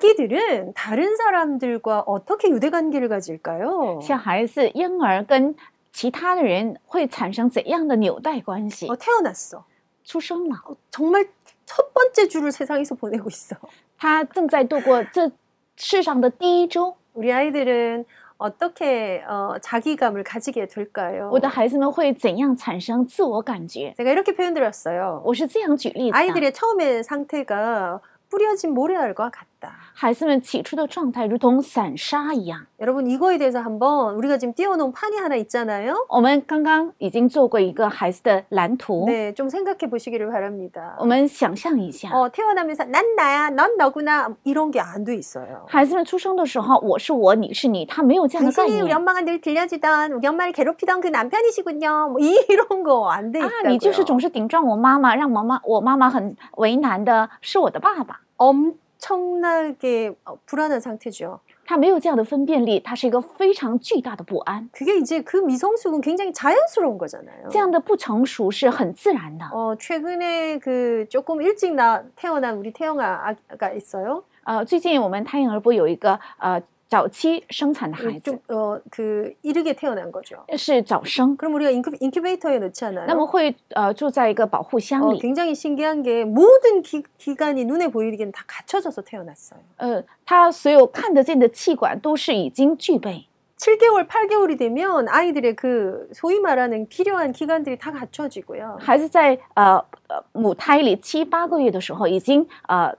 아기들은 다른 사람들과 어떻게 유대 관계를 가질까요? 像孩子、婴儿跟其他的人会产生怎样的纽带关系 어, ？ 태어났어. 出生了， 어, 정말 첫 번째 주를 세상에서 보내고 있어. 他正在度过这世上的第一周。 우리 아이들은 어떻게 어, 자기감을 가지게 될까요? 我的孩子们会怎样产生自我感觉？ 제가 이렇게 표현드렸어요. 我是这样举例子的： 아이들의 처음의 상태가 뿌려진 모래알과 같다. 孩子们起初的状态如同散沙一样。 여러분 이거에 대해서 한번 우리가 지금 띄워놓은 판이 하나 있잖아요. 我们刚刚已经做过一个孩子的蓝图， 네, 좀 생각해 보시기를 바랍니다. 我们想象一下， 어, 태어나면서 난 나야, 넌 너구나 이런 게 안 돼 있어요. 孩子们出生的时候，我是我，你是你，他没有这样的概 당신이 우리 念 엄마가 늘 들려주던 우리 엄마를 괴롭히던 그 남편이시군요. 뭐 이런 거 안 돼 啊， 있다고요. 你就是总是顶撞我妈妈，让妈妈我妈妈很为难的是我的爸爸。 엄 청나게 어, 불안한 상태죠. 他没有这样的分辨力，他是一个非常巨大的不安。 그게 이제 그 미성숙은 굉장히 자연스러운 거잖아요. 这样的不成熟是很自然的。 어, 최근에 그 조금 일찍 나 태어난 우리 태영아 아가 있어요. 呃，最近我们胎婴儿部有一个呃 早期生产的孩子， 좀어그 이르게 태어난 거죠. 是早生， 그럼 우리가 인큐, 인큐베이터에 넣잖아요. 那么会呃住在一个保护箱 어, 里。 굉장히 신기한 게 모든 기, 기관이 눈에 보이기는 다 갖춰져서 태어났어요. 呃，他所有看得见的气管都是已经具备。 7개월, 8개월이 되면 아이들의 그 소위 말하는 필요한 기관들이 다 갖춰지고요. 孩子在呃呃母胎里七八个月的时候，已经呃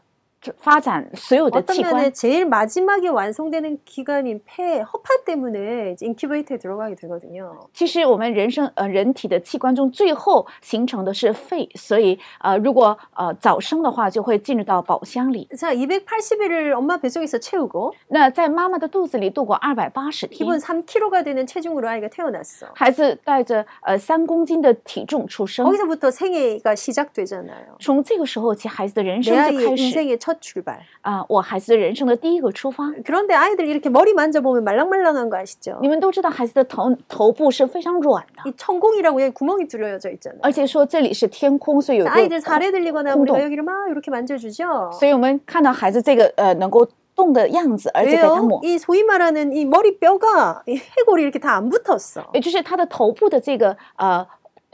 发展所有的 어떤 器官 면에 。 제일 마지막에 완성되는 기관인 폐, 허파 때문에 이제 인큐베이터에 들어가게 되거든요. 其实我们人生呃人体的器官中，最后形成的是肺，所以呃如果呃早生的话，就会进入到宝箱里。 자, 280일을 엄마 뱃속에서 채우고 那在妈妈的肚子里度过二百八十天 기본 ， 3kg가 되는 체중으로 아이가 태어났어. 孩子带着呃三公斤的体重出生。 거기서부터 생애가 시작되잖아요. 从这个时候起，孩子的人 내 生就 아이의 开始 인생의 첫 출발. 啊、我孩子的人生的第一个出发。 그런데 아이들 이렇게 머리 만져보면 말랑말랑한 거 아시죠? 你们都知道，孩子的头头部是非常软的， 이 천공이라고 여기 구멍이 뚫려져 있잖아요. 而且说这里是天空，所以有一 아이들 个 살에 들리거나空 우리가 洞， 여기를 막 이렇게 만져주죠. 所以我们看到孩子这个呃能够动的样子，而且给他 왜요? 抹， 이 소위 말하는 이 머리뼈가 이 해골이 이렇게 다 안 붙었어. 也就是他的头部的这个呃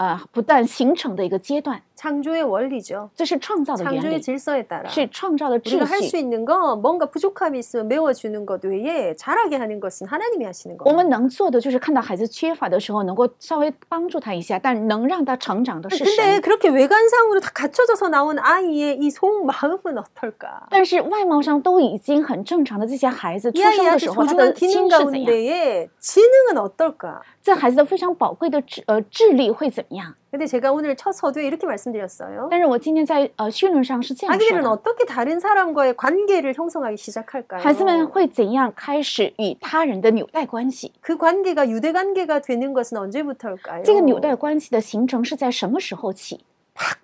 呃不断形成的一个阶段， 창조의 원리죠. 这是创造的原 창조의 理， 질서에 따라 是创造的秩 우리가 할 수 序。 있는 건 뭔가 부족함이 있으면 메워주는 것 외에 잘하게 하는 것은 하나님이 하시는 我们 거예요. 能做的就是看到孩子缺乏的时候，能够稍微帮助他一下，但能让他成长的是 근데 神。 그렇게 외관상으로 다 갖춰져서 나온 아이의 이 속마음은 어떨까? 但是外貌上都已经很正常的这些孩子， 이 出生的 아이한테 时候他 소중한 的 기능 心是怎样？ 가운데에 지능은 어떨까? 这孩子的非常宝贵的智呃智力会怎么 样？ 근데 제가 오늘 첫 서두에 이렇게 말씀드렸어요. 但是我今天在呃训论上是这样说 아기들은 的： 어떻게 다른 사람과의 관계를 형성하기 시작할까요? 孩子们会怎样开始与他人的纽带关系？ 그 관계가 유대 관계가 되는 것은 언제부터일까요? 这个纽带关系的形成是在什么时候起？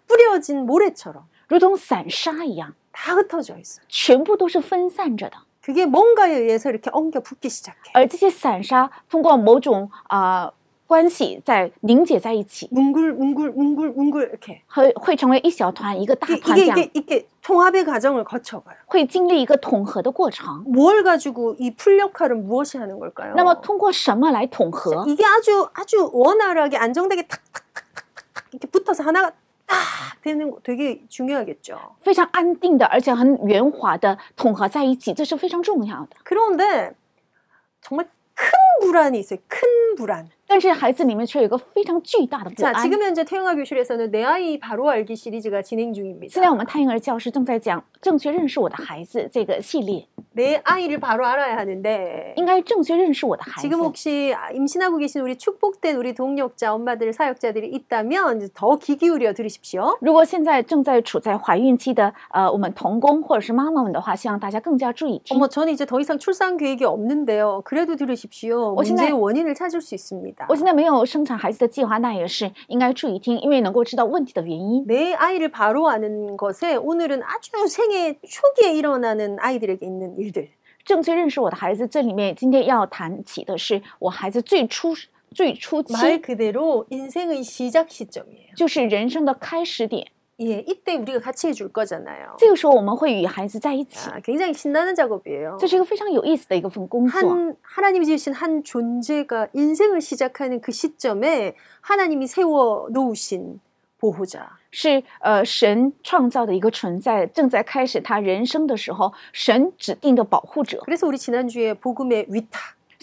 뿌려진 모래처럼 如同散沙一样， 다 흩어져 있어요. 全部都是分散着的。 그게 뭔가에 의해서 이렇게 엉겨 붙기 시작해. 而这些散沙通过某种啊、 关系在凝结在一起， 뭉글 뭉글 뭉글 뭉글 이렇게 会会成为一小团、一个大 이게 团这 이게 样， 이게, 이게 통합의 과정을 거쳐가요. 会经历一个统合的过程。 뭘 가지고 이 풀 역할은 무엇이 하는 걸까요? 那么通过什么来统合？ 이게 아주 아주 원활하게 안정되게 탁탁탁탁탁 이렇게 붙어서 하나가 딱 되는 거 되게 중요하겠죠. 非常安定的，而且很圆滑的统合在一起，这是非常重要的。 그런데 정말 큰 불안이 있어요. 큰 불안. 但是孩子里面却有一个非常巨大的不 자, 安。 지금 현재 태영아 교실에서는 내 아이 바로 알기 시리즈가 진행 现 중입니다. 在我们胎婴儿教师正在讲正确认识我的孩子这个系列， 내 아이를 바로 알아야 하는데 应该正确认识我的孩子 지금 。 혹시 임신하고 계신 우리 축복된 우리 동력자 엄마들 사역자들이 있다면 이제 더 귀 기울여 들으십시오. 如果现在正在处在怀孕期的呃我们童工或者是妈妈们的话，希望大家更加注意听。 어머 저는 이제 더 이상 출산 계획이 없는데요. 그래도 들으십시오. 어, 문제의 신나요. 원인을 찾을 수 있습니다. 있습니다. 我现在没有生产孩子的计划，那也是应该注意听，因为能够知道问题的原因。 내 아이를 바로 아는 것에 오늘은 아주 생애 초기에 일어나는 아이들에게 있는 일들. 正确认识我的孩子，这里面今天要谈起的是我孩子最初最初 말 期， 그대로 인생의 시작 시점이에요. 就是人生的开始点。 예, 이때 우리가 같이 해줄 거잖아요. 这个时候我们会与孩子在一起， 아, 굉장히 신나는 작업이에요. 这是一个非常有意思的一个份工作。 한 하나님이 지으신 한 존재가 인생을 시작하는 그 시점에 하나님이 세워 놓으신 보호자. 是呃神创造的一个存在，正在开始他人生的时候，神指定的保护者。 그래서 우리 지난주에 복음의 위탁.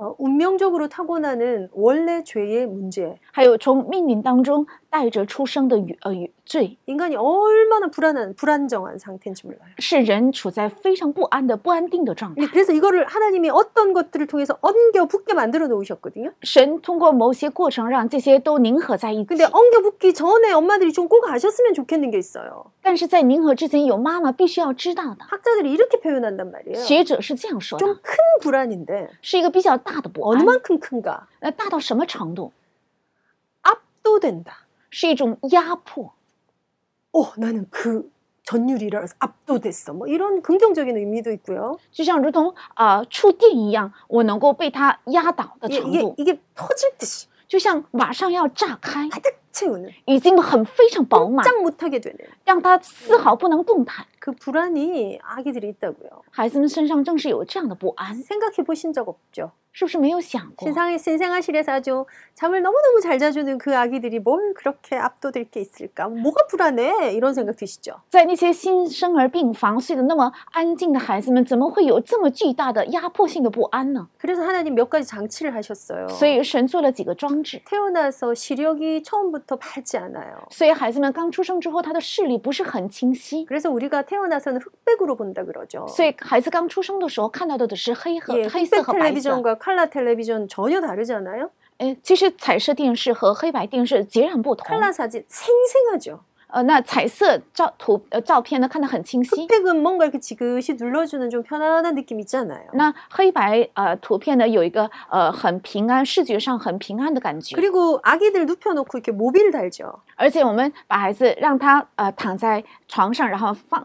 어, 운명적으로 타고나는 원래 죄의 문제. 还有从命运当中 带着出生的与呃与罪， 인간이 얼마나 불안한 불안정한 상태인지 몰라요. 是人处在非常不安的不安定的状态。 그래서 이거를 하나님이 어떤 것들을 통해서 엉겨 붙게 만들어 놓으셨거든요. 神通过某些过程让这些都凝合在一起 근데 ， 엉겨 붙기 전에 엄마들이 좀 꼭 아셨으면 좋겠는 게 있어요. 但是在凝合之前，有妈妈必须要知道的。 학자들이 이렇게 표현한단 말이에요. 学者是这样说的 좀 ，큰 불안인데 是一个比较大的不 어느 安。 만큼 큰가? 那大到什么程度？ 압도된다. 是一种压迫。 어, 나는 그 전율이라서 압도됐어. 뭐 이런 긍정적인 의미도 있고요. 就像如同啊、呃触电一样，我能够被它压倒的 이게, 程 이게, 度， 이게 터질 듯이 就像马上要炸开， 가득 채우는 已经很非常饱满， 꼼짝 못하게 되는 让它丝毫不能动弹。 그 불안이 아기들이 있다고요. 孩子们身上正是有这样的不安， 생각해 보신 적 없죠? 是不是没有想过？ 세상에 신생아실에서 아주 잠을 너무너무 잘 자주는 그 아기들이 뭘 그렇게 압도될 게 있을까? 뭐가 불안해? 이런 생각 드시죠? 在那些新生儿病房睡得那么安静的孩子们，怎么会有这么巨大的压迫性的不安呢？ 그래서 하나님 몇 가지 장치를 하셨어요. 所以神做了几个装置， 태어나서 시력이 처음부터 밝지 않아요. 所以孩子们刚出生之后，他的视力不是很清晰。 그래서 우리가 태어나서는 흑백으로 본다 그러죠. 所以孩子刚出生的时候看到的只是黑和 예, 黑色 흑백 和白色。 텔레비전과 칼라 텔레비전 전혀 다르잖아요. 哎，其实彩色电视和黑白电视截然不同。 칼라 사진 생생하죠. 呃，那彩色照图呃照片呢看得很清晰， 흑백은 뭔가 이렇게 지그시 눌러주는 좀 편안한 느낌 있잖아요. 那黑白呃图片呢有一个呃很平安，视觉上很平安的感觉。 그리고 아기들 눕혀놓고 이렇게 모비를 달죠. 而且我们把孩子让他呃躺在床上，然后放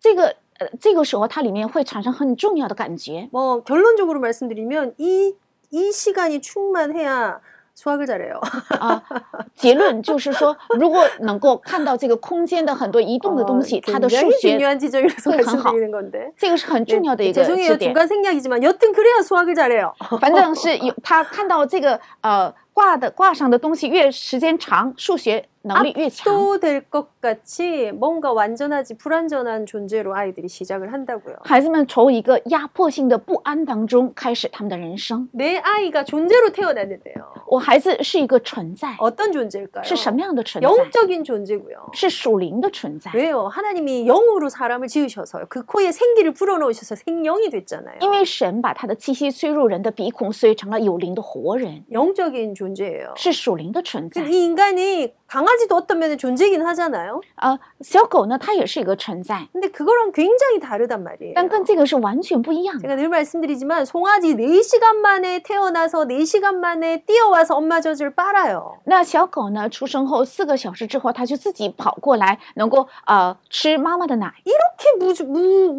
这个呃，这个时候它里面会产生很重要的感觉。 뭐 결론적으로 말씀드리면 이, 이 시간이 충만해야 수학을 잘해요. 啊，结论就是说，如果能够看到这个空间的很多移动的东西， 어, 它的数 굉장히 学 중요한 지점이라서 会很好。 말씀드리는 건데. 这个是很重要的 네, 一个 죄송해요. 支点。 중간 생략이지만 여튼 그래야 수학을 잘해요. 反正是有他看到这个呃挂的挂上的东西越时间长，数学 能力越强。 압도될 것 같이 뭔가 완전하지 불완전한 존재로 아이들이 시작을 한다고요. 孩子们从一个压迫性的不安当中开始他们的人生。 내 아이가 존재로 태어났는데요. 我孩子是一个存在， 어떤 존재일까요? 是什么样的存在？ 영적인 존재고요. 是属灵的存在。 왜요? 하나님이 영으로 사람을 지으셔서요. 그 코에 생기를 불어넣으셔서 생명이 됐잖아요. 因为神把他的气息吹入人的鼻孔，所以成了有灵的活人， 영적인 존재예요. 是属灵的存在 그 。이 인간이 강아지도 어떤 면에 존재이긴 하잖아요. 呃，小狗呢，它也是一个存在， 근데 그거랑 굉장히 다르단 말이에요. 但跟这个是完全不一样的。 제가 늘 말씀드리지만 송아지 4시간 만에 태어나서 4시간 만에 뛰어와서 엄마 젖을 빨아요. 那小狗呢，出生后四个小时之后，它就自己跑过来，能够呃吃妈妈的奶。 이렇게 무, 무,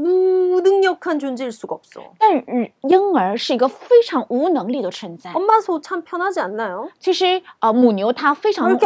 무능력한 존재일 수가 없어. 但是婴儿是一个非常无能力的存在。 엄마 소 참 편하지 않나요? 其实呃，母牛它非常 이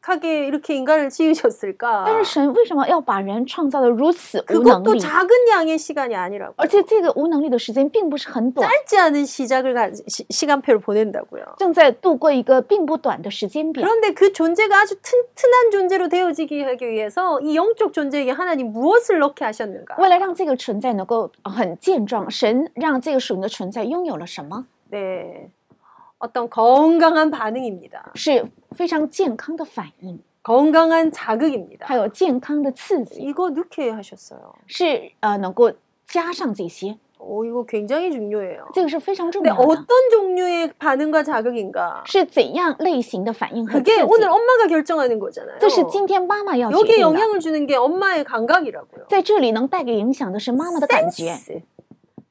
하게 이렇게 인간을 지으셨을까? 但是神为什么要把人创造的如此无能 그것도 力？ 작은 양의 시간이 아니라고. 而且这个无能力的时间并不是很短， 짧지 않은 시작을 가, 시, 시간표를 보낸다고요. 正在度过一个并不短的时间表。 그런데 그 존재가 아주 튼튼한 존재로 되어지기 하기 위해서 이 영적 존재에게 하나님 무엇을 넣게 하셨는가? 为了让这个存在能够呃很健壮，神让这个属灵的存在拥有了什么？ 네. 어떤 건강한 반응입니다. 是 非常健康的反应， 건강한 자극입니다. 还有健康的刺激， 이거 넣게 하셨어요. 是呃能够加上这些， 오, 이거 굉장히 중요해요. 这个是非常重 근데 要的。 어떤 종류의 반응과 자극인가? 是怎样类型的反应和刺 그게 激？ 오늘 엄마가 결정하는 거잖아요. 这是今天妈妈要决 여기에 定的。 영향을 주는 게 엄마의 감각이라고요. 在这里能带给影响的是妈妈的感觉 센스.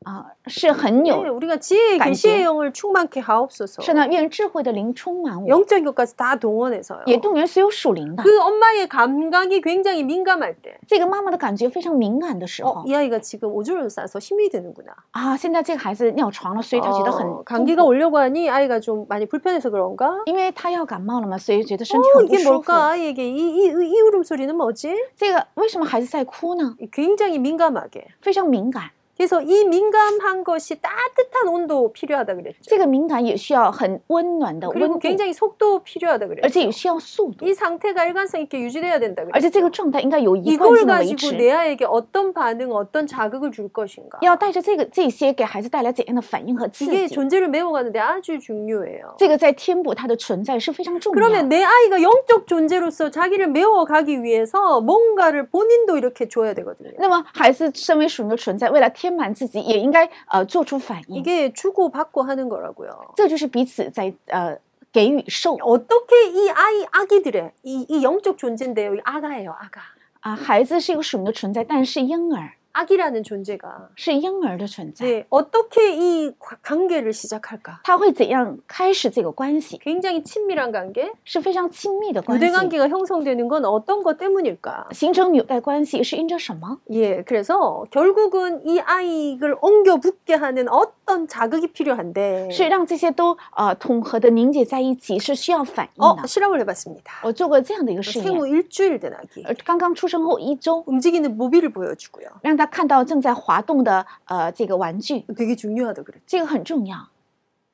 啊、是很 네, 有。 우리가 지혜의 간지. 계시의 영을 충만케 하옵소서. 是呢，愿智慧的灵充满我， 영적 것까지 다 동원해서요. 也动员所有属灵的。 그 엄마의 감각이 굉장히 민감할 때, 这个妈妈的感觉非常敏感的时 어, 候 이 아이가 지금 오줌을 싸서 힘이 드는구나. 啊，现在这个孩子尿床了，所以他觉得很 어, 痛 감기가 苦 오려고 하니 아이가 좀 많이 불편해서 그런가? 因为他要感冒了嘛，所以觉得身体 어, 很不 이게 舒服。 뭘까? 아이에게 이, 이, 이 울음소리는 뭐지? 这个为什么孩子在哭呢？ 굉장히 민감하게. 非常敏感， 그래서 이 민감한 것이 따뜻한 온도 필요하다 그랬죠. 这个敏感也需要很温暖的 그리고 温度， 굉장히 속도 필요하다 而且也 그랬죠. 需要速度， 이 상태가 일관성 있게 유지돼야 된다 而且这个 그랬죠. 状态应该有一贯 이걸 性的维 가지고 持。 내 아이에게 어떤 반응, 어떤 자극을 줄 것인가. 要带着这个这些给孩子带来怎样的反应和刺 이게 激？ 존재를 메워가는데 아주 중요해요. 这个在填补它的存在是非常重要 그러면 的。 내 아이가 영적 존재로서 자기를 메워가기 위해서 뭔가를 본인도 이렇게 줘야 되거든요. 那么，孩子身为属灵的存在，为了填 满自己，也应该呃做出反应。 이게 주고 받고 하는 거라고요. 这就是彼此在呃给予受 어떻게 이 아이 아기들의 이, 이 영적 존재인데요. 이 아가예요, 아가. 啊。孩子是一个属灵的存在，但是婴儿 아기라는 존재가 是婴儿的存在， 네, 어떻게 이 과- 관계를 시작할까? 他会怎样开始这个关系？ 굉장히 친밀한 관계, 是非常亲密的关系 유대 。 관계가 형성되는 건 어떤 것 때문일까? 形成纽带关系是因着什么？ 예, 그래서 결국은 이 아이를 옮겨 붙게 하는 어떤 자극이 필요한데 是让这些都呃统合的凝结在一起，是需要反应 어, 的。 실험을 해봤습니다. 我做过这样的一个试验 생후 ， 일주일 된 아기 呃，刚刚出生后一周， 움직이는 모비를 보여주고요. 让 他看到正在滑动的呃这个玩具， 되게 중요하다 그랬죠. 这个很重要，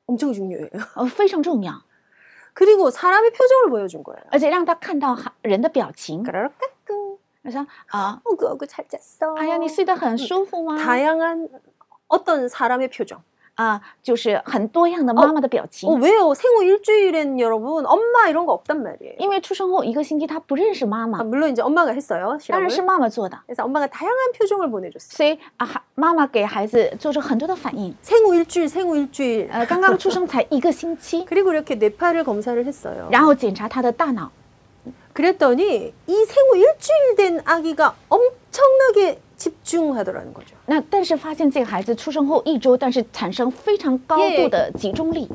엄청 중요해요. 呃，非常重要， 그리고 사람의 표정을 보여준 거예요. 而且让他看到哈人的表情， 까라락 까꿍. 他说啊， 어구 어구 잘 잤어. 哎呀，你睡得很舒服吗？ 다양한 어떤 사람의 표정. 啊，就是很多样的妈妈的表情 어, 。 왜요? 생후 일주일엔 여러분 엄마 이런 거 없단 말이에요. 因为出生后一个星期，他不认识妈 아, 妈， 물론 이제 엄마가 했어요. 当然 실험을. 是妈妈做的， 그래서 엄마가 다양한 표정을 보내줬어요. 所以啊，孩妈妈给孩子做出很多的反应。 생후 일주일, 생후 일주일. 呃，刚刚出生才一个星期， 그리고 이렇게 뇌파를 검사를 했어요. 然后检查他的大脑， 그랬더니 이 생후 일주일 된 아기가 엄청나게 집중하더라는 거죠. 那但是发现这个孩子出生后一周，但是产生非常高度的集中力。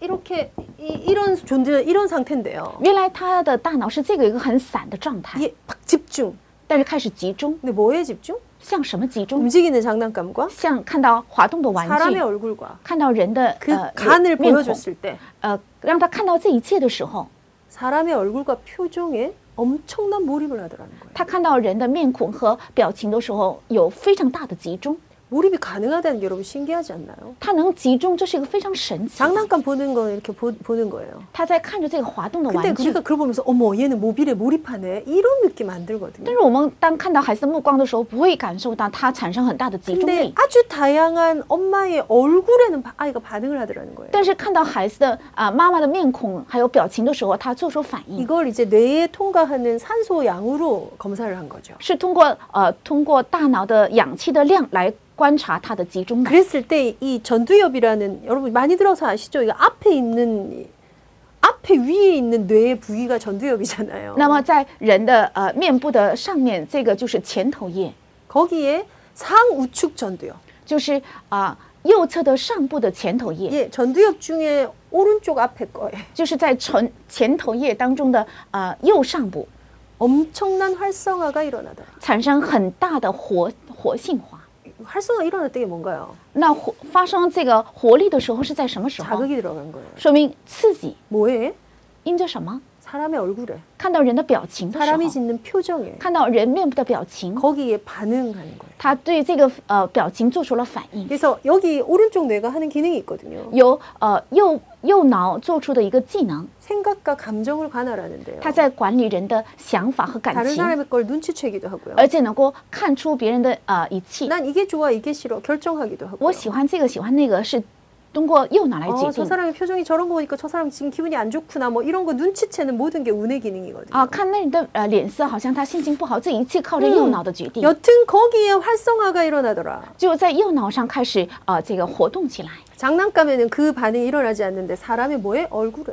이렇게 이, 런 존재, 이런 상태인데요. 原来他的大脑是这个一个很散的状态， 이게 막 집중. 但是开始集中， 근데 뭐에 집중? 向什么集中？ 움직이는 장난감과 像看到滑动的玩 사람의 具， 얼굴과 看到人的 그 呃 간을 面孔， 보여줬을 때 呃，让他看到这一切的时候， 사람의 얼굴과 표정에 我们充当 booty blood 他看到人的面孔和表情的时候有非常大的集中。 몰입이 가능하다는 게 여러분 신기하지 않나요? 他能集中，这是一个非常神奇的。 장난감 보는 거 이렇게 보, 보는 거예요. 他在看着这个滑动的 근데 玩具， 우리가 그걸 보면서 어머 얘는 모빌에 몰입하네 이런 느낌 안 但 들거든요. 是我们当看到孩子的目光的时候，不会感受到他产生很大的集中 근데 力。 아주 다양한 엄마의 얼굴에는 바- 아이가 반응을 하더라는 거예요. 但是看到孩子的啊、妈妈的面孔还有表情的时候，他做出反应， 이걸 이제 뇌에 통과하는 산소 양으로 검사를 한 거죠. 是通过呃通过大脑的氧气的量来 观察他的集中的。 그랬을 때 이 전두엽이라는 여러분 많이 들어서 아시죠? 이거 앞에 있는 이- 앞에 위에 있는 뇌의 부위가 전두엽이잖아요. 那么在人的呃面部的上面，这个就是前头叶， 거기에 상우측 전두엽. 就是啊、右侧的上部的前头叶， 예, 전두엽 중에 오른쪽 앞에 거에 就是在前前头叶当中的呃右上部 엄청난 활성화가 일어나더라. 产生很大的活活性化。 활성화 일어날 때 뭔가요? 那活发生这个活力的时候是在什么时候？ 자극이 들어간 거예요. 说明刺激 뭐에? 因着什么？ 사람의 얼굴에, 看到人的表情的时 사람이 候， 짓는 표정에 看到人面部的表情， 거기에 반응하는 거예요. 他对这个呃表情做出了反应。 그래서 여기 오른쪽 뇌가 하는 기능이 있거든요. 由呃右右脑做出的一个技能， 생각과 감정을 관할하는데요. 他在管理人的想法和感 다른 情， 사람의 걸 눈치채기도 하고요. 而且能够看出别人的呃一切。 난 이게 좋아, 이게 싫어 결정하기도 하고요. 我喜欢这个，喜欢那个，是 通过右脑来 어, 决 저 定。 사람의 표정이 저런 거 보니까 저 사람 지금 기분이 안 좋구나 뭐 이런 거 눈치채는 모든 게 운의 기능이거든요. 啊，看那人的呃脸色，好像他心情不好，这一切靠着右脑的决定， 여튼 거기에 활성화가 일어나더라. 就在右脑上开始呃这个活动起来。 장난감에는 그 반응이 일어나지 않는데 사람의 뭐에 얼굴에.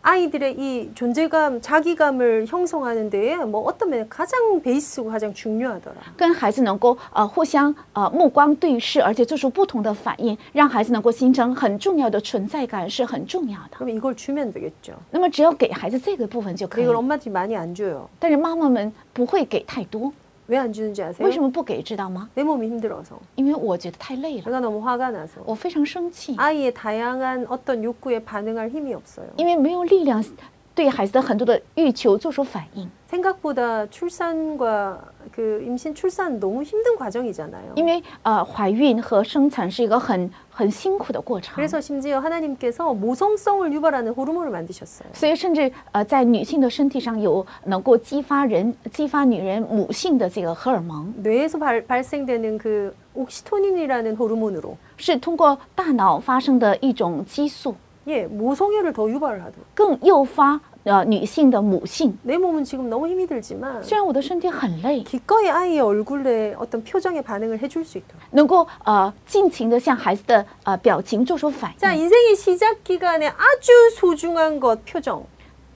아이들의 이 존재감, 자기감을 형성하는 데에 뭐 어떤 면에 가장 베이스고 가장 중요하더라. 跟孩子能够呃互相呃目光对视，而且做出不同的反应，让孩子能够形成很重要的存在感是很重要的。 그럼 이걸 주면 되겠죠. 那么只要给孩子这个部分就可 근데 以 이걸 ， 엄마들이 많이 안 줘요. 但是妈妈们不会给太多， 왜 안 주는지 아세요? 为什么不给？知道吗？ 내 몸이 힘들어서. 因为我觉得太累了， 내가 너무 화가 나서. 我非常生气， 아이의 다양한 어떤 욕구에 반응할 힘이 없어요. 因为没有力量 对孩子的很多的欲求做出反应。 생각보다 출산과 그 임신 출산 너무 힘든 과정이잖아요. 因为呃，怀孕和生产是一个很很辛苦的过程， 그래서 심지어 하나님께서 모성성을 유발하는 호르몬을 만드셨어요. 所以甚至呃，在女性的身体上有能够激发人、激发女人母性的这个荷尔蒙， 뇌에서 발, 발생되는 그 옥시토닌이라는 호르몬으로 是通过大脑发生的一种激素， 예, 모성애를 더 유발을 하도록. 更诱发呃女性的母性。 내 몸은 지금 너무 힘이 들지만 虽然我的身体很累， 기꺼이 아이의 얼굴에 어떤 표정에 반응을 해줄 수 있도록. 能够呃尽情的向孩子的呃表情做出反 자, 应。 인생의 시작 기간에 아주 소중한 것 표정.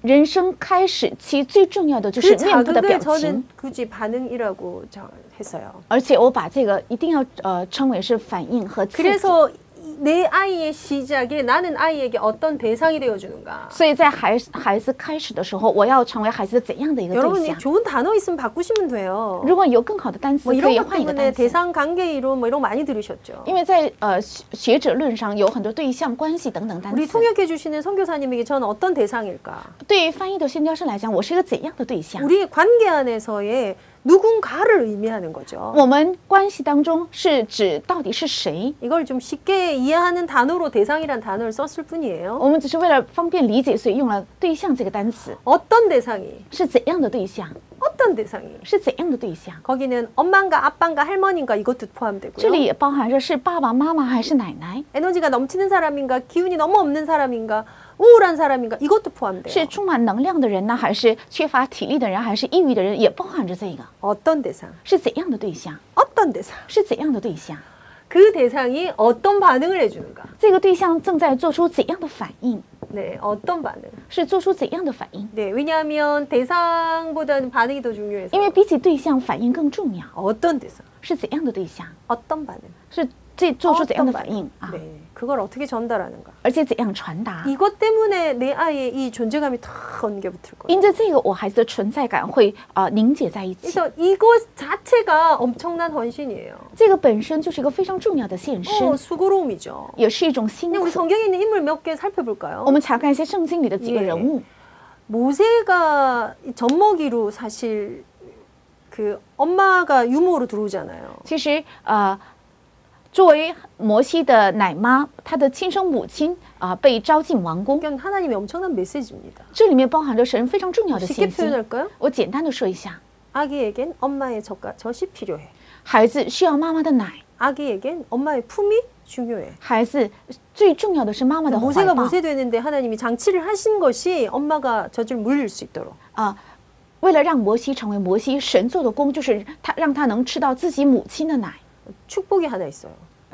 人生开始期最重要的就 그 是面部的表 자극을 情 저는 ， 굳이 반응이라고 저- 했어요. 而且我把这个一定要呃称为是反应和刺激。 그래서 이- 내 아이의 시작에 나는 아이에게 어떤 대상이 되어주는가. 所以在孩孩子开始的时候，我要成为孩子怎样的一个对 여러분이 象？ 좋은 단어 있으면 바꾸시면 돼요. 如果有更好的单词， 뭐 可 이런 以 것 换一个 때문에 单词。 대상 관계 이론 뭐 이런 거 많이 들으셨죠. 因为在呃学学者论上有很多对象关系等等单 우리 词。 통역해 주시는 선교사님에게 저는 어떤 대상일까? 对于翻译的宣教师来讲，我是一个怎样的对象？ 우리의 관계 안에서의 누군가를 의미하는 거죠. 我们关系当中是指到底是谁？ 이걸 좀 쉽게 이해하는 단어로 대상이란 단어를 썼을 뿐이에요. 我们只是为了方便理解，所以用了“对象”这个单词。 어떤 대상이, 是怎样的对象？ 어떤 대상이. 是怎样的对象？ 거기는 엄마인가 아빠인가 할머니인가 이것도 这 포함되고요. 里也包含着是爸爸妈妈还是奶奶， 에너지가 넘치는 사람인가 기운이 너무 없는 사람인가 우울한 사람인가 이것도 포함돼요. 是充满能量的人呢，还是缺乏体力的人，还是抑郁的人，也包含着这个。 어떤 대상, 是怎样的对象？ 어떤 대상. 是怎样的对象？ 그 대상이 어떤 반응을 해주는가. 这个对象正在做出怎样的反应？ 네, 어떤 반응. 是做出怎样的反应？ 네, 왜냐하면 대상보다는 반응이 더 중요해서. 因为比起对象，反应更重要。 어떤 대상, 是怎样的对象？ 어떤 반응. 是 这做出怎样的 어떤 反应啊？ 네, 그걸 어떻게 전달하는가? 而且怎样传达？ 이것 때문에 내 아이의 이 존재감이 다 엉겨 붙을 거예요. 因着这个，我孩子的存在感会啊、呃凝结在一起。 그래서 이것 자체가 엄청난 헌신이에요. 这个本身就是一个非常重要的献身， 어, 수고로움이죠. 也是一种辛 그냥 苦 우리 。 성경에 있는 인물 몇 개 살펴볼까요? 我们查看一些圣经里的几个 예 人物。 모세가 이 젖먹이로 사실 그 엄마가 유모로 들어오잖아요. 其实呃， 作为摩西的奶妈，她的亲生母亲啊、被招进王宫， 그러니까 하나님의 엄청난 메시지입니다. 这里面包含着神非常重要的 쉽게 信息。 표현할까요? 我简单的说一下， 아기에겐 엄마의 젖과 젖이 필요해. 孩子需要妈妈的奶， 아기에겐 엄마의 품이 중요해. 孩子最重要的是妈妈的怀 모세가 抱 모세 되는데 하나님이 장치를 하신 것이 엄마가 젖을 물릴 수 있도록. 啊。为了让摩西成为摩西，神做的工就是他让他能吃到自己母亲的奶。 축복이 하나 있어요.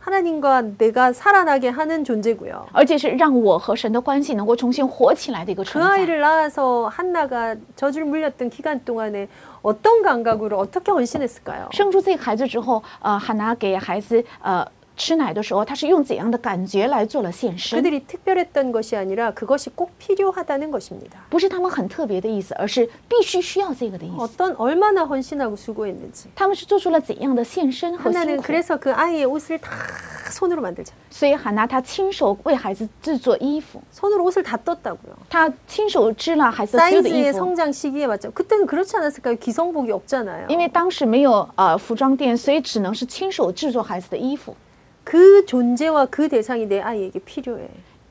하나님과 내가 살아나게 하는 존재고요. 而且是让我和神的关系能够重新活起来的一个 그 存在。 아이를 낳아서 한나가 젖을 물렸던 기간 동안에 어떤 감각으로 어떻게 헌신했을까요? 生出这个孩子之后，呃，海娜给孩子呃 吃奶的时候，他是用怎样的感觉来做了献身？ 그들이 특별했던 것이 아니라 그것이 꼭 필요하다는 것입니다. 不是他们很特别的意思，而是必须需要这个的意思。 어떤 얼마나 헌신하고 수고했는지. 他们是做出了怎样的献身和辛 하나는 苦？ 그래서 그 아이의 옷을 다 손으로 만들잖아요. 所以海娜她亲手为孩子制作衣服， 손으로 옷을 다 떴다고요. 她亲手织了孩子所有的衣 사이즈의 服。 성장 시기에 맞죠. 그때는 그렇지 않았을까요? 기성복이 없잖아요. 因为当时没有呃服装店，所以只能是亲手制作孩子的衣服。 그 존재와 그 대상이 내 아이에게 필요해.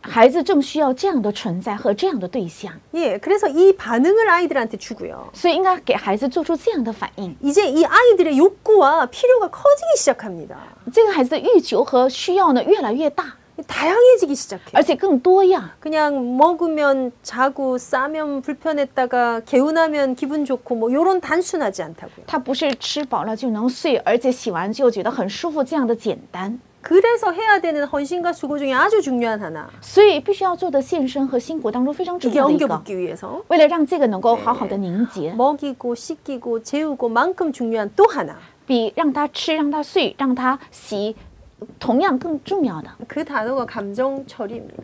孩子正需要这样的存在和这样的对象， 예, 그래서 이 반응을 아이들한테 주고요. 所以应该给孩子做出这样的反应。 이제 이 아이들의 욕구와 필요가 커지기 시작합니다. 这个孩子的欲求和需要呢越来越大， 다양해지기 시작해. 而且更多样。 그냥 먹으면 자고 싸면 불편했다가 개운하면 기분 좋고 뭐 요런 단순하지 않다고요. 他不是吃饱了就能睡，而且洗完就觉得很舒服这样的简单。 그래서 해야 되는 헌신과 수고 중에 아주 중요한 하나. 所以必须要做的献身和辛苦当中非常重 이게 要的一个， 엉겨붙기 위해서 为了让这个能够好好的凝结， 먹이고 씻기고 재우고만큼 중요한 또 하나. 比让他吃、让他睡、让他洗，同样更重要的 그 단어가 감정 처리입니다.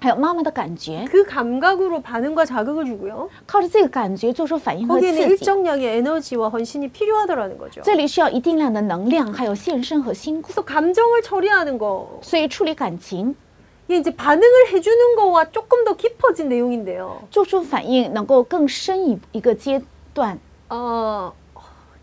还有妈妈的感觉， 그 감각으로 반응과 자극을 주고요. 靠着这个感觉做出反应和 거기에는 刺激。 일정량의 에너지와 헌신이 필요하더라는 거죠. 这里需要一定量的能量，还有献身和辛苦。 그래서 감정을 처리하는 거, 所以处理感情， 이게 이제 반응을 해주는 거와 조금 더 깊어진 내용인데요. 做出反应能够更深一一个阶段， 어,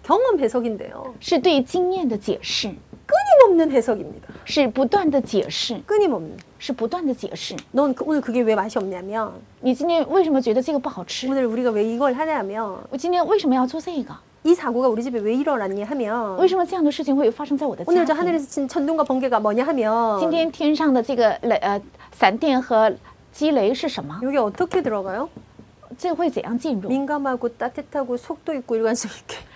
경험 해석인데요. 是对经验的解释， 끊임없는 해석입니다. 是不断的解释， 끊임없는. 是不断的解释。 넌 그- 오늘 그게 왜 맛이 없냐면 你今天为什么觉得这个不好吃？ 오늘 우리가 왜 이걸 하냐면 我今天为什么要做这个？ 이 사고가 우리 집에 왜 일어났니 하면 为什么这样的事情会发生在我的 오늘 저 家庭？ 하늘에서 친 천둥과 번개가 뭐냐 今 하면 天天上的这个雷呃闪电和击雷是什么？ 여기 어떻게 들어가요? 这会怎样进入？ 민감하고 따뜻하고 속도 있고 일관성 있게.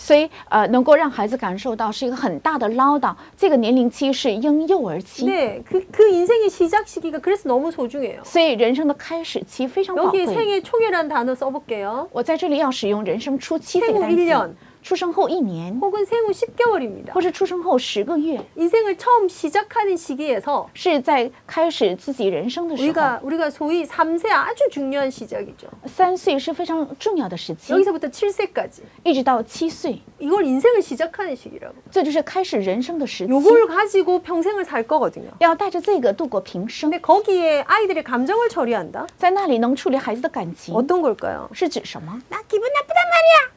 所以，呃，能够让孩子感受到是一个很大的唠叨。这个年龄期是婴幼儿期， 네, 그, 그 인생의 시작 시기가 그래서 너무 소중해요. 所以人生的开始期非常宝 여기 贵。 생애 초기란 단어 써볼게요. 我在这里要使用人生初期这个 생후 单 1년 词， 出生后一年， 혹은 생후 10개월입니다. 或是出生后十个月， 인생을 처음 시작하는 시기에서 是在开始自己人生的时候。 우리가 우리가 소위 3세 아주 중요한 시작이죠. 三岁是非常重要的时期， 여기서부터 7세까지. 一直到七岁， 이걸 인생을 시작하는 시기라고. 这就是开始人生的时期。 요걸 가지고 평생을 살 거거든요. 要带着这个度过平生， 근데 거기에 아이들의 감정을 처리한다? 在那里能处理孩子的感情， 어떤 걸까요? 是指什么？ 나 기분 나쁘단 말이야.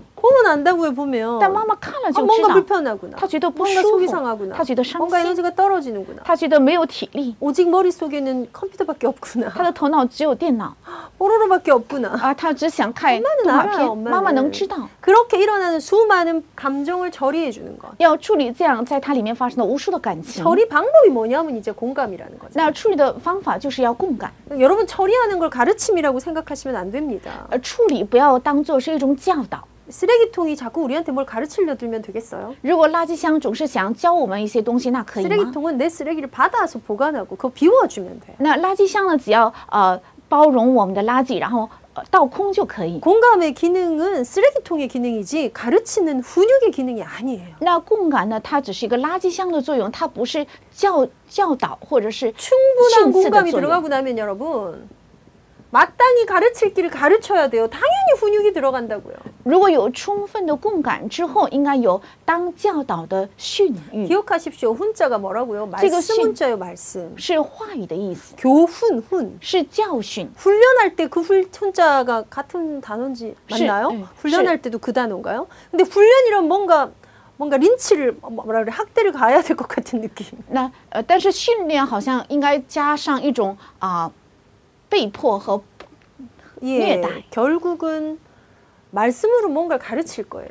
보면 안다고요 보면 但妈妈看了 아, 就知 뭔가 道， 불편하구나 他觉得不 뭔가 舒 속이 服， 상하구나 他觉得伤 뭔가 心， 에너지가 떨어지는구나 他觉得没有体力， 오직 머릿속에는 컴퓨터밖에 없구나 他的头脑只有电脑 뽀로로밖에 없구나 啊，他只想看 엄마는 动画 알아요 片， 엄마는 妈妈能知道。 그렇게 일어나는 수많은 감정을 처리해 주는 것 要处理这样在它里面发生的无数的感情， 처리 방법이 뭐냐면 이제 공감이라는 거죠 那处理的方法就是要共感。 여러분 처리하는 걸 가르침이라고 생각하시면 안 됩니다 呃，处理不要当做是一种教导。 쓰레기통이 자꾸 우리한테 뭘 가르치려 들면 되겠어요 如果垃圾箱总是想教我们一些东西，那可以吗？ 쓰레기통은 내 쓰레기를 받아서 보관하고 그거 비워주면 돼요 那垃圾箱呢，只要呃包容我们的垃圾，然后呃倒空就可以。 공감의 기능은 쓰레기통의 기능이지 가르치는 훈육의 기능이 아니에요 那共感呢，它只是一个垃圾箱的作用，它不是教教导或者是 충분한 训斥的 공감이 作用。 들어가고 나면 여러분 마땅히 가르칠 길을 가르쳐야 돼요. 당연히 훈육이 들어간다고요. 如果有充分的共感之后，应该有当教导的训育， 기억하십시오. 훈자가 뭐라고요? 지금 말씀 신- 훈자요, 말씀. 是话语的意思， 교훈, 훈. 是教训。 훈련할 때 그 훈자가 같은 단어인지 시- 맞나요? 네, 훈련할 때도 그 단어인가요? 근데 훈련이란 뭔가 뭔가 린치를 뭐라 그래 학대를 가야 될 것 같은 느낌. 那呃，但是训练好像应该加上一种啊、 被迫和 예, 네. 결국은 말씀으로 뭔가를 가르칠 거예요.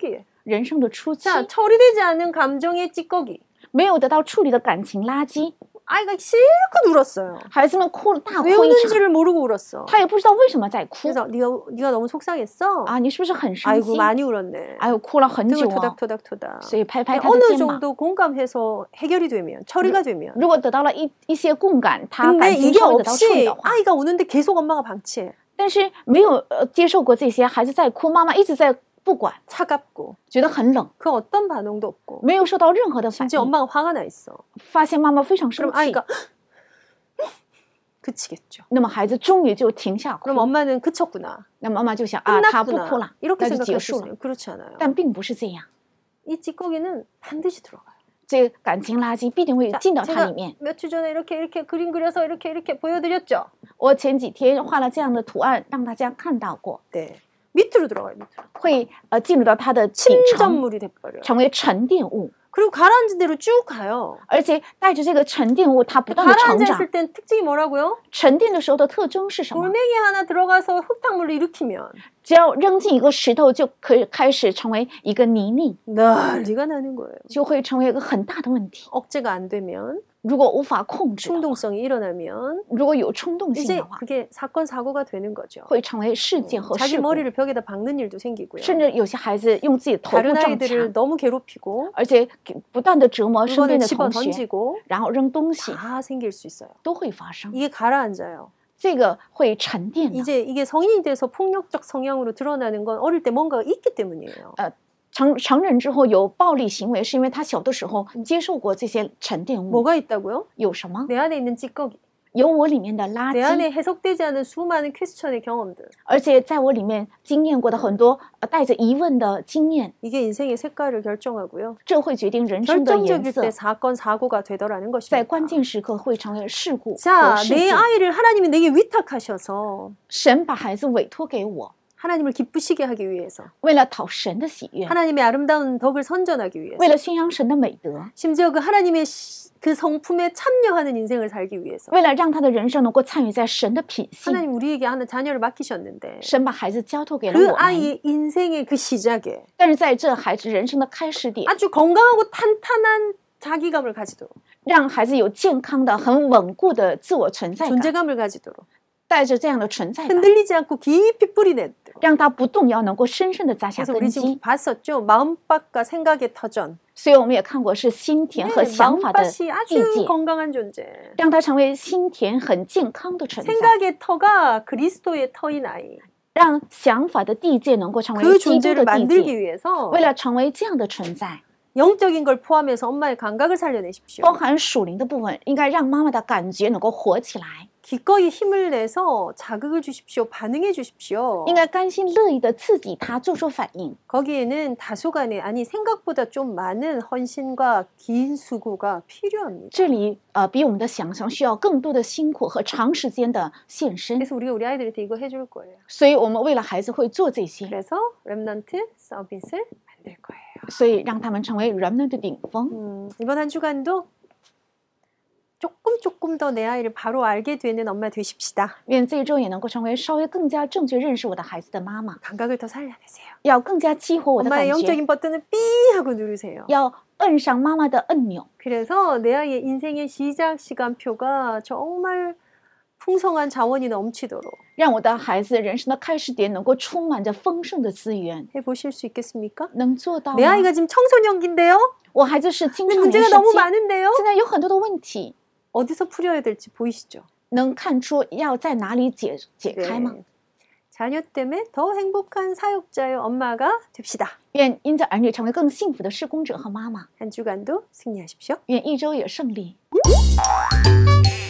초기에. 人生的初期， 자, 처리되지 않은 감정의 찌꺼기. 没有得到处理的感情垃圾， 아이가 실컷 울었어요. 孩子们哭了大哭 왜 一场， 우는지를 모르고 울었어. 他也不知道为什么在哭 그래서 네가 네가 너무 속상했어. 啊！你是不是很伤 아이고 心？ 많이 울었네. 哎呦，哭了很久 등을 哦， 토닥토닥토닥. 所以拍拍他的 어느 肩膀。 정도 공감해서 해결이 되면 처리가 되면 如果得到了一一些共感，他 근데 感情 이게 稍微得到处理 없이 的话， 아이가 우는데 계속 엄마가 방치해. 但是没有呃接受过这些，孩子在哭，妈妈一直在 不管， 차갑고 觉得很冷， 그 어떤 반응도 없고 没有受到任何的反 심지어 应， 엄마가 화가 나 있어. 发现妈妈非常 그럼 生气， 아이가 그치겠죠. 那么孩子终于就停下哭 그럼 ， 엄마는 그쳤구나. 那妈妈就想啊，他不哭 끝났구나. 了， 이렇게 那就结束了。 생각하시면 그렇지 않아요. 但并不是这样， 이 찌꺼기는 반드시 들어가요. 这个感情垃圾必定会 자, 进到它 제가 里面。 며칠 전에 이렇게 이렇게 그림 그려서 이렇게 이렇게 보여드렸죠. 我前几天画了这样的图案，让大家看到过， 네. 밑으로 들어가요. 밑으로. 会呃进入到它的底层， 침전물이 돼버려요. 成为沉淀物。 그리고 가라앉은 대로 쭉 가요. 而且带着这个沉淀物，它不断的成 가라앉아 长。 있을 땐 특징이 뭐라고요? 沉淀的时候的特征是什么？ 돌멩이 하나 들어가서 흙탕물을 일으키면 只要扔进一个石头，就可以开始成为一个泥泞， 난리가 나는 거예요. 就会成为一个很大的问题。 억제가 안 되면 如果无法控制的话， 충동성이 일어나면 如果有冲动性 이제 的话， 그게 사건 사고가 되는 거죠. 会成为事件和 자기 事故， 머리를 벽에다 박는 일도 생기고요. 甚至有些孩子用自己的头部 다른 撞 아이들을 墙， 너무 괴롭히고 而且给不断的折磨身 물건을 边的 집어 同学， 던지고 然后扔东西 다 생길 수 있어요. 都会发生。 이게 가라앉아요. 这个会沉淀的。 이제 이게 성인이 돼서 폭력적 성향으로 드러나는 건 어릴 때 뭔가가 있기 때문이에요. 成成人之后有暴力行为，是因为他小的时候接受过这些沉淀物。 뭐가 있다고요? 有什么？ 내 안에 있는 찌꺼기, 有我里面的垃 내 圾， 안에 해석되지 않은 수많은 퀘스천의 경험들. 而且在我里面经验过的很多呃带着疑问的经验， 이게 인생의 색깔을 결정하고요. 这会决定人生的颜 결정적일 色 때 。 사건 사고가 되더라는 在 것입니다. 关键时刻会成为事故 자, 和事 내 件。 아이를 하나님이 내게 위탁하셔서 神把孩子委托给我， 하나님을 기쁘시게 하기 위해서 为了讨神的喜悦， 하나님의 아름다운 덕을 선전하기 위해서 为了宣扬神的美德， 심지어 그 하나님의 시- 그 성품에 참여하는 인생을 살기 위해서 为了让他的人生能够参与在神的品性。 하나님 우리에게 하는 자녀를 맡기셨는데 神把孩子交托给了 그 我们， 아이의 인생의 그 시작에 但是在这孩子人生的开始点， 아주 건강하고 탄탄한 자기감을 가지도록 让孩子有健康的、很稳固的自我存在感， 존재감을 가지도록 带着这样的存在感， 흔들리지 않고 깊이 뿌리내도록 让他不动摇，能够深深的扎下 그래서 根 우리 지금 基。 봤었죠 마음밭과 생각의 터전 所以我们也看过是心田和 네, 想法的 마음밭이 地 아주 界， 건강한 존재 让他成为心田很健康的存在， 생각의 터가 그리스도의 터인 아이 让想法的地界能够成 그 为基督 존재를 的地 만들기 界。 위해서 为了成为这样的存在， 영적인 걸 포함해서 엄마의 감각을 살려내십시오 包含属灵的部分，应该让妈妈的感觉能够活起来， 기꺼이 힘을 내서 자극을 주십시오 반응해 주십시오 应该甘心乐意的刺激他做出反应。 거기에는 다소간의 아니 생각보다 좀 많은 헌신과 긴 수고가 필요합니다 这里呃，比我们的想象需要更多的辛苦和长时间的献身， 그래서 우리가 우리 아이들한테 이거 해줄 거예요 所以我们为了孩子会做这些， 그래서 랩넌트 서비스를 만들 거예요 所以让他们成为人们的顶峰。 음, 이번 한 주간도 조금 조금 더 내 아이를 바로 알게 되는 엄마 되십시다 愿这一周也能够成为稍微更加正确认识我的孩子的妈妈， 감각을 더 살려내세요 要更加激活我的感 엄마의 觉， 영적인 버튼을 삐 하고 누르세요 要摁上妈妈的按钮， 그래서 내 아이의 인생의 시작 시간표가 정말 풍성한 자원이 넘치도록 让我的孩子人生的开始点能够充满着丰盛的资源， 해보실 수 있겠습니까? 能做到 내 吗？ 아이가 지금 청소년기인데요? 我孩子是青 근데 少年 문제가 时 너무 期， 많은데요? 现在有很多的问题， 어디서 풀어야 될지 보이시죠? 能看出要在哪里解解开吗？ 네. 자녀 때문에 더 행복한 사역자의 엄마가 됩시다. 愿因着儿女成为更幸福的施工者和妈妈， 한 주간도 승리하십시오. 愿一周也胜利。 Thank